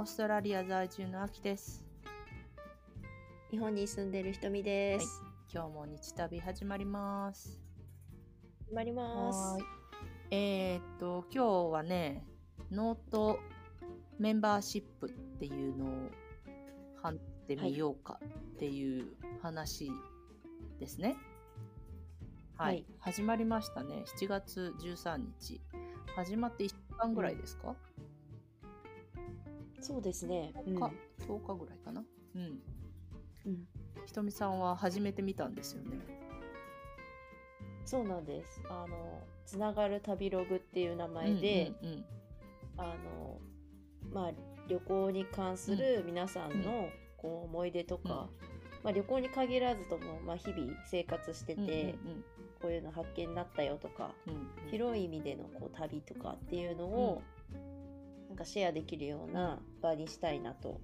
オーストラリア在住のあきです。日本に住んでるひとみです。今日も日旅始まります。始まります。えー、っと、今日はね、ノートメンバーシップっていうのを貼ってみようかっていう話ですね。はい。はい始まりましたね。7月13日。始まって1週間ぐらいですか、そうですね。うんか10日ぐらいかな。うん。うんひとみさんは初めて見たんですよね。そうなんです。あの、つながる旅ログっていう名前で、うんうんあの、まあ、旅行に関する皆さんの、こう思い出とか、まあ、旅行に限らずとも、まあ、日々生活してうんて、うんこういうの発見になったよとか、うんうん広い意味でのこう旅とかっていうのを、なんかシェアできるような場にしたいなと。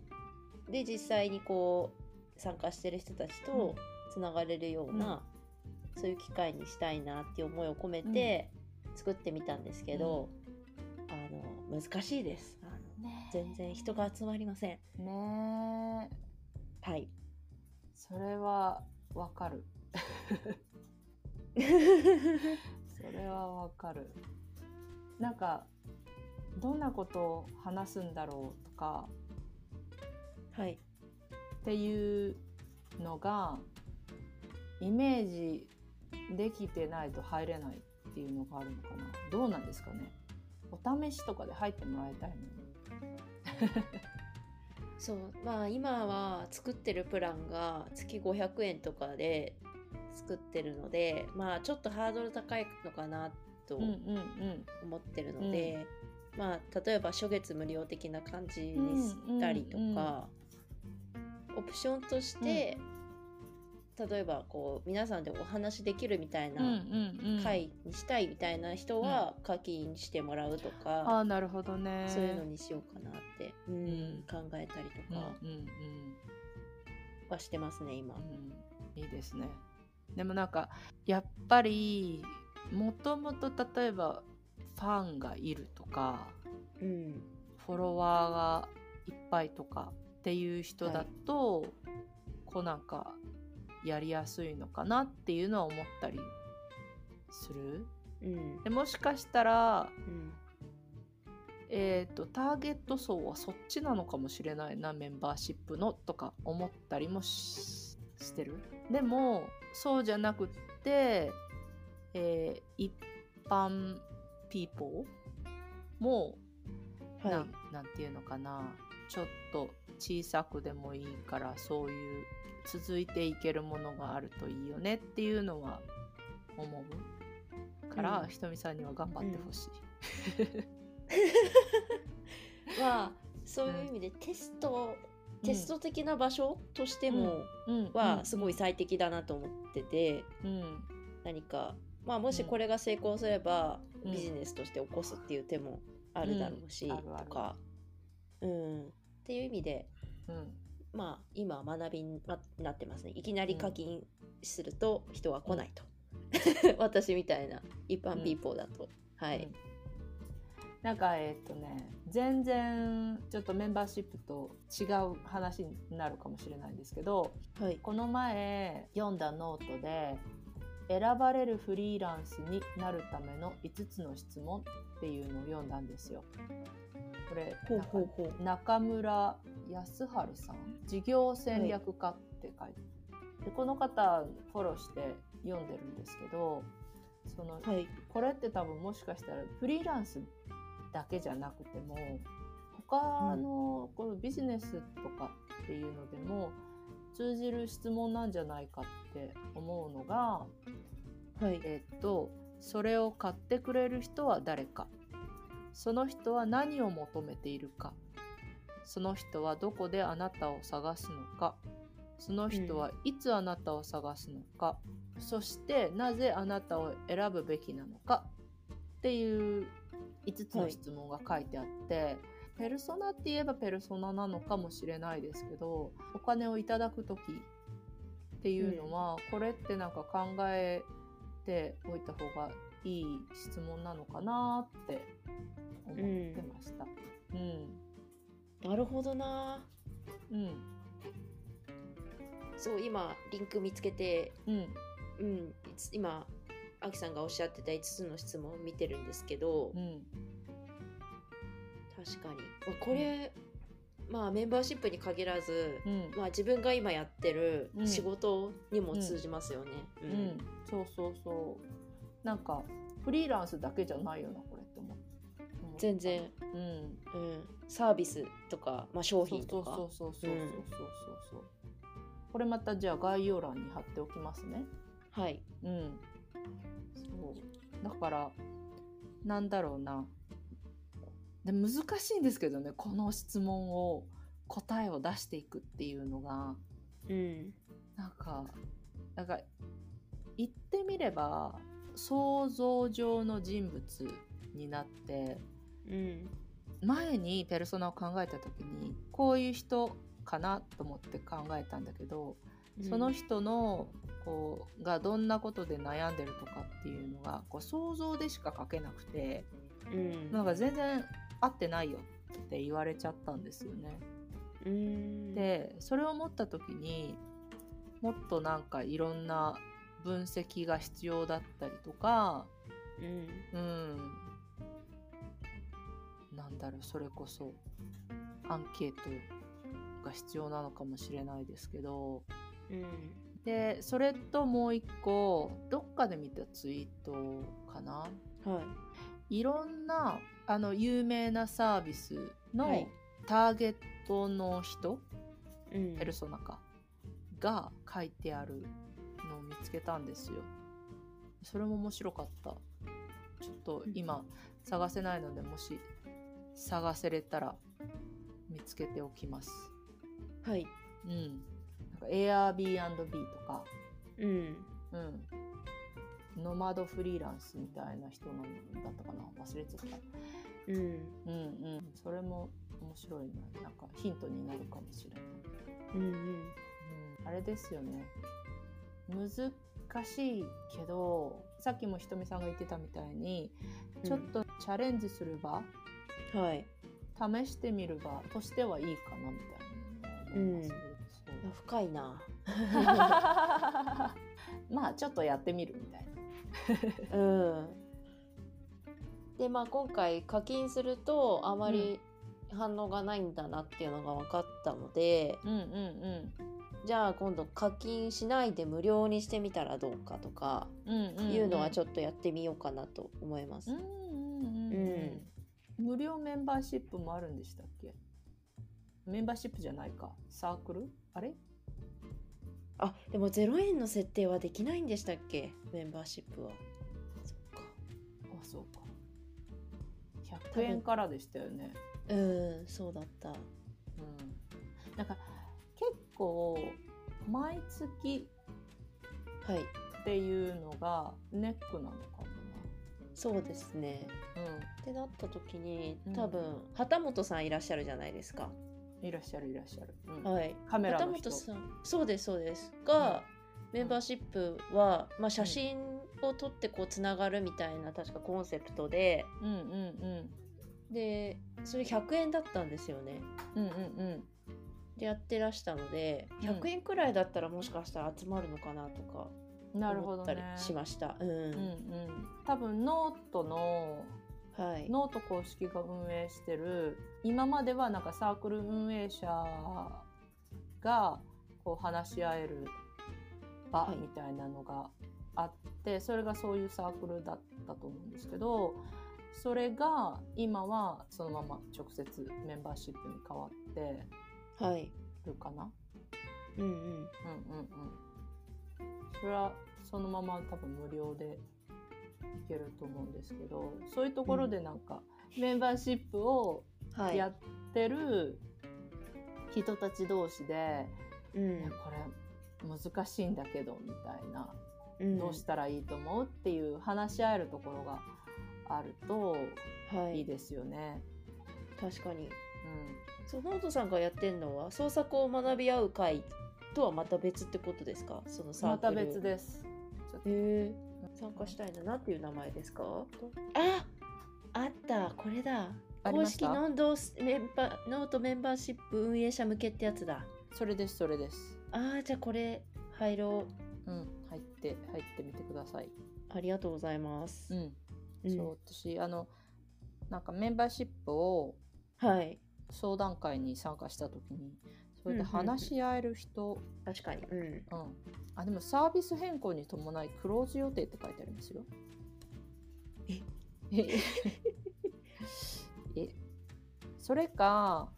で実際にこう参加してる人たちうん。とつながれるような、そういう機会にしたいなっていう思いを込めて作ってみたんですけど、あの難しいです。あのね全然人が集まりません。えねえ。はい。それはわかる。それはわかる。なんかどんなことを話すんだろうとかはい。っていうのがイメージできてないと入れないっていうのがあるのかな。どうなんですかね。お試しとかで入ってもらいたいの。に そう。まあ今は作ってるプランが月500円とかで作ってるのでまあちょっとハードル高いのかなとうんうん。思ってるので、まあ例えば初月無料的な感じにしたりとか、オプションとして、例えばこう皆さんでお話できるみたいうんうんなうんうん。会にしたいみたいな人は課金してもらうとあか、あなるほどね。そういうのにしようかなって、うんうん。考えたりとうんかうん。はしてますね今。うん、。うん、いいですね。でもなんかやっぱりもともと例えばファンがいるとかうん。フォロワーがいっぱいとかっていう人だと、こうなんかやりやすいのかなっていうのは思ったりする。うん。でもしかしたら、うん。えー、とターゲット層はそっちなのかもしれないなメンバーシップのとか思ったりもししてる？でもそうじゃなくって、えー一般ピーポーもなはんなんていうのかな。ちょっと小さくでもいいからそういう続いていけるものがあるといいよねっていうのは思うから、うん。ひとみさんには頑張ってほしい。い。はそういう意味でテスト、テスト的な場所としてもうん。はすごい最適だなと思ってて、うん。何かまあもしこれが成功すれば、うん。ビジネスとして起こすっていう手もあるだろうし、うん。とか、うん、っていう意味でうん。まあ今学びになってますね。いきなり課金すると人は来ないと、私みたいな一般ピーポーだと、はい、うん。なんかえっ、とね全然ちょっとメンバーシップと違う話になるかもしれないんですけどはい。この前読んだノートで選ばれるフリーランスになるための5つの質問っていうのを読んだんですよ。これ中村康晴さん事業戦略家って書いてでこの方フォローして読んでるんですけどそのはい。これって多分もしかしたらフリーランスだけじゃなくても他のこのビジネスとかっていうのでも通じる質問なんじゃないかって思うのが、はい。えっとそれを買ってくれる人は誰か。その人は何を求めているか。その人はどこであなたを探すのか。その人はいつあなたを探すのか、そしてなぜあなたを選ぶべきなのかっていう5つの質問が書いてあって、ペルソナって言えばペルソナなのかもしれないですけどお金をいただく時っていうのは、これってなんか考えておいた方がいい質問なのかなって思ってました。うん、なるほどな。うん。そう今リンク見つけてうん。うん。今アキさんがおっしゃってた5つの質問を見てるんですけど、うん確かに。まあこれ、まあメンバーシップに限らず、うん。まあ自分が今やってるうん。仕事にも通じますよね。ううん、そうそうそう。なんかフリーランスだけじゃないよなこれって思っ思った。全然、うん。うん、サービスとか、まあ、商品とか。そうそうそうそうそううんそうそうそう。これまたじゃあ概要欄に貼っておきますね。はい。うん。そう。だからなんだろうなで難しいんですけどねこの質問を答えを出していくっていうのが。うん。なんかなんか言ってみれば想像上の人物になってうん。前にペルソナを考えた時にこういう人かなと思って考えたんだけど、その人のこうがどんなことで悩んでるとかっていうのがこう想像でしか書けなくてうん。なんか全然合ってないよって言われちゃったんですよね。うん。でそれを思った時にもっとなんかいろんな分析が必要だったりとかうん。うん。なんだろうそれこそアンケートが必要なのかもしれないですけど。うん。でそれともう一個どっかで見たツイートかな？はい。いろんなあの有名なサービスはのいターゲットの人、うんペルソナかが書いてあるのを見つけたんですよ。それも面白かった。ちょっと今探せないのでもし探せれたら見つけておきます。はいうん。なんか Airbnb とか、うんうん。ノマドフリーランスみたいな人なんだったかな？忘れちゃった。うん。うんうん。それも面白いな。なんかヒントになるかもしれない。うんうん、あれですよね。難しいけどさっきもひとみさんが言ってたみたいに、ちょっとチャレンジする場うんはい。試してみる場としてはいいかなみたいな思います、深いな。まあちょっとやってみるみたいなうん。でまあ今回課金するとあまり反応がないんだなっていうのが分かったので、うんうんじゃあ今度課金しないで無料にしてみたらどうかとかいうのはちょっょっとやってみようかなと思います。うんうんうん。うん。無料メンバーシップもあるんでしたっけ？メンバーシップじゃないか。サークル？あれ？あでも0円の設定はできないんでしたっけ？メンバーシップは。そっか。あそうか。100円からでしたよね。うんそうだった。うん。なんか結構毎月はい。っていうのがネックなのかもそうですね。なってなった時にうん。多分、旗本さんいらっしゃるじゃないですか。うんいらっしゃるいらっしゃる、うん。はい。カメラ旗の人。本さん。そうですそうです。が、メンバーシップは、まあ、写真を撮ってこうつながるみたいな確かコンセプトで。うんうんうん。でそれ100円だったんですよね。うんうんうん。でやってらしたのでうん。100円くらいだったらもしかしたら集まるのかなとかなるほ思ったりどね。しました。うん。うんうん。多分ノートのはい、ノート公式が運営してる今まではなんかサークル運営者がこう話し合える場はいみたいなのがあって、それがそういうサークルだったと思うんですけどそれが今はそのまま直接メンバーシップに変わってはいるかな？うんうんうんうんうん。それはそのまま多分無料でいけると思うんですけどそういうところでなんか、メンバーシップをはい。やってる人たち同士で、うん。いやこれ難しいんだけどみたいな、うん。どうしたらいいと思うっていう話し合えるところがあるとはい。いいですよね。確かに。うん。そうノートさんがやってるのは創作を学び合う会とはまた別ってことですか？そのサークル。また別です。え参加したいななんていう名前ですか？ああった。これだ。公式ノートメンバーノートメンバーシップ運営者向けってやつだ。それですそれです。あーじゃあこれ入ろう。うん入って入ってみてください。ありがとうございます。うん、うん。そう私あのなんかメンバーシップをはい。相談会に参加した時にそれで話し合える人、確かに。うん。うん。あでもサービス変更に伴いクローズ予定って書いてありますよ。え？え？え？それか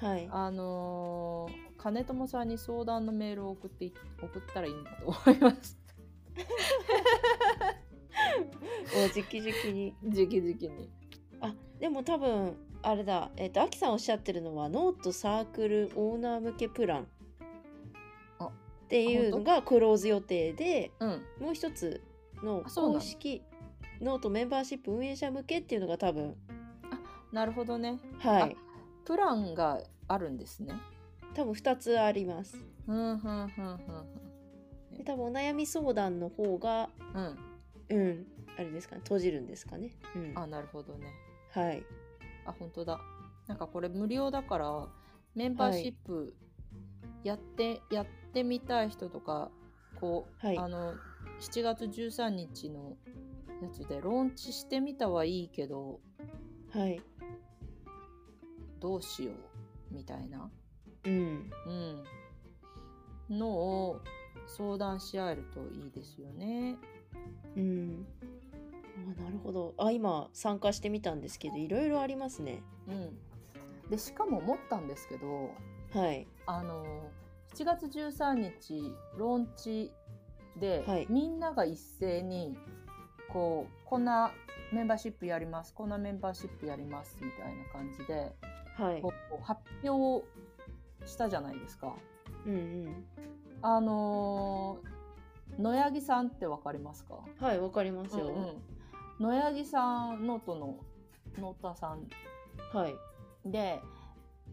はい。あのー金友さんに相談のメールを送ってい送ったらいいんだと思います。もう直々に。直々に。あでも多分あれだ。えっ、とアキさんおっしゃってるのはノートサークルオーナー向けプラン。あっていうのがクローズ予定でうん。もう一つの公式ノートメンバーシップ運営者向けっていうのが多分。なるほどね。はい。プランがあるんですね。多分2つあります。ふんふんふんふん。で多分お悩み相談の方がうん。うん。あれですかね。閉じるんですかね。うん。あなるほどね。はいあ本当だ。なんかこれ無料だからメンバーシップやって、やってみたい人とかこう、はい。あの7月13日のやつでローンチしてみたはいいけどはい。どうしようみたいな、うん。うん、のを相談し合えるといいですよね。うんあなるほど。あ今参加してみたんですけどいろいろありますね。うん、でしかも思ったんですけどはい。あの7月13日ローンチで、はい。みんなが一斉にこうこんなメンバーシップやりますこんなメンバーシップやりますみたいな感じではい。こう発表したじゃないですか。うんうん。あのー野柳さんってわかりますか？はいわかりますよ、うんうん野柳さんノートのノータさん。はい。で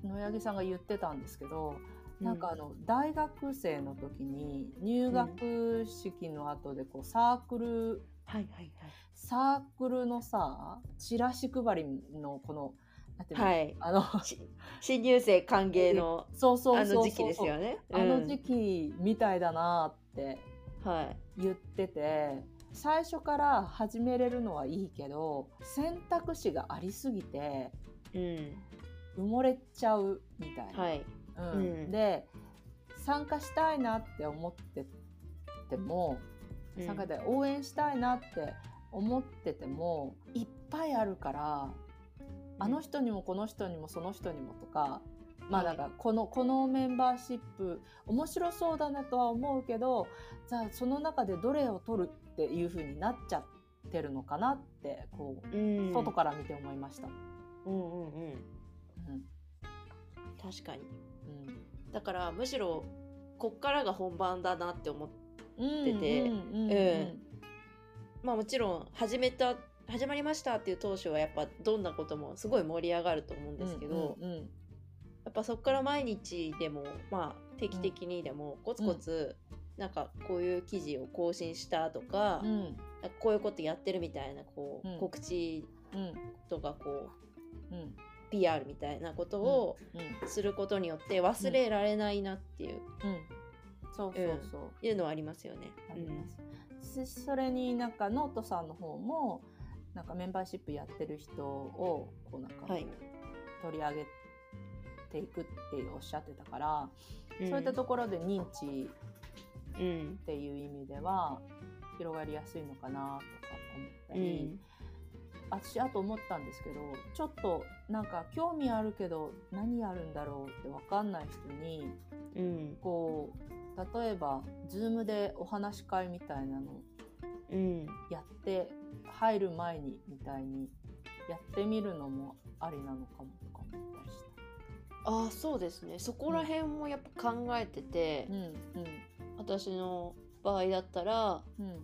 野柳さんが言ってたんですけど、なんかあの大学生の時に入学式の後でこうサークル、はいはいサークルのさチラシ配りのこのなんていうの、はい。あのし新入生歓迎のそうそうあの時期ですよね。あの時期みたいだなってはい。言ってて最初から始めれるのはいいけど選択肢がありすぎてうん。埋もれちゃうみたいな。はい。うん。うん。で参加したいなって思ってても参加で応援したいなって思っててもいっぱいあるからあの人にもこの人にもその人にもとかまあなんかこのこのメンバーシップ面白そうだなとは思うけどじゃあその中でどれを取るっていう風になっちゃってるのかなってこううん。外から見て思いました。うんうんうん。うん。確かに。うん。だからむしろこっからが本番だなって思ってうんてうんうんうん。まあもちろん始めた始まりましたっていう当初はやっぱどんなこともすごい盛り上がると思うんですけど、うんうんやっぱそこから毎日でもまあ定期的にでもコツコツ、なんかこういう記事を更新したとか,、かこういうことやってるみたいなこう、うん。告知うん。とかこううん。PR みたいなことをうん。することによって忘れられないなっていう,、うん。そうそうそう、いうのはありますよね。あります、しそれになんかノートさんの方もなんかメンバーシップやってる人をこうなんかはい。取り上げていくっておっしゃってたから、うん。そういったところで認知うんっていう意味では広がりやすいのかなとか思ったうり、ん。私あと思ったんですけどちょっとなんか興味あるけど何やるんだろうって分かんない人にうん。こう例えば Zoom でお話し会みたいなのうん。やって入る前にみたいにやってみるのもありなのかも。ああそうですね。そこら辺もやっぱ考えてて、うん私の場合だったらうんうん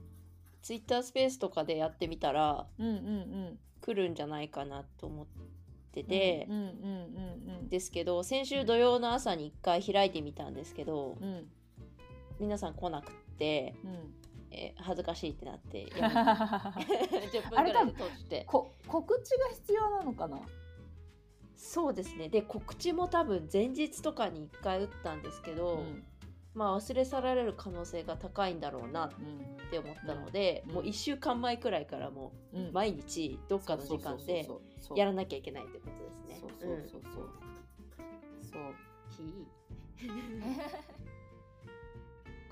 ツイッタースペースとかでやってみたらうんうんうん来るんじゃないかなと思ってて、うんうんうんですけど先週土曜の朝に1回開いてみたんですけど、うんうん皆さん来なくって、うんえー恥ずかしいってなってやめ10 分ぐらいで閉じて。こ告知が必要なのかな？そうですね。で告知も多分前日とかに1回打ったんですけど、うん。まあ忘れ去られる可能性が高いんだろうなって思ったので、うん。もう1週間前くらいからもう毎日どっかの時間でやらなきゃいけないってことですね。そうそうそうそうそう。ひ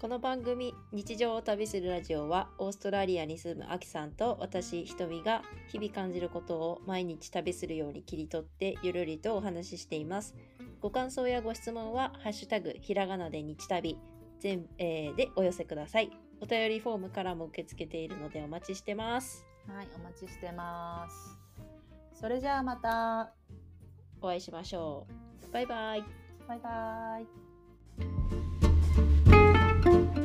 この番組「日常を旅するラジオ」はオーストラリアに住むアキさんと私ひとみが日々感じることを毎日旅するように切り取ってゆるりとお話ししています。ご感想やご質問は「ハッシュタグひらがなで日旅」全、えーでお寄せください。お便りフォームからも受け付けているのでお待ちしてます。はいお待ちしてますそれじゃあまたお会いしましょう。バイバイ。バイバイ thank you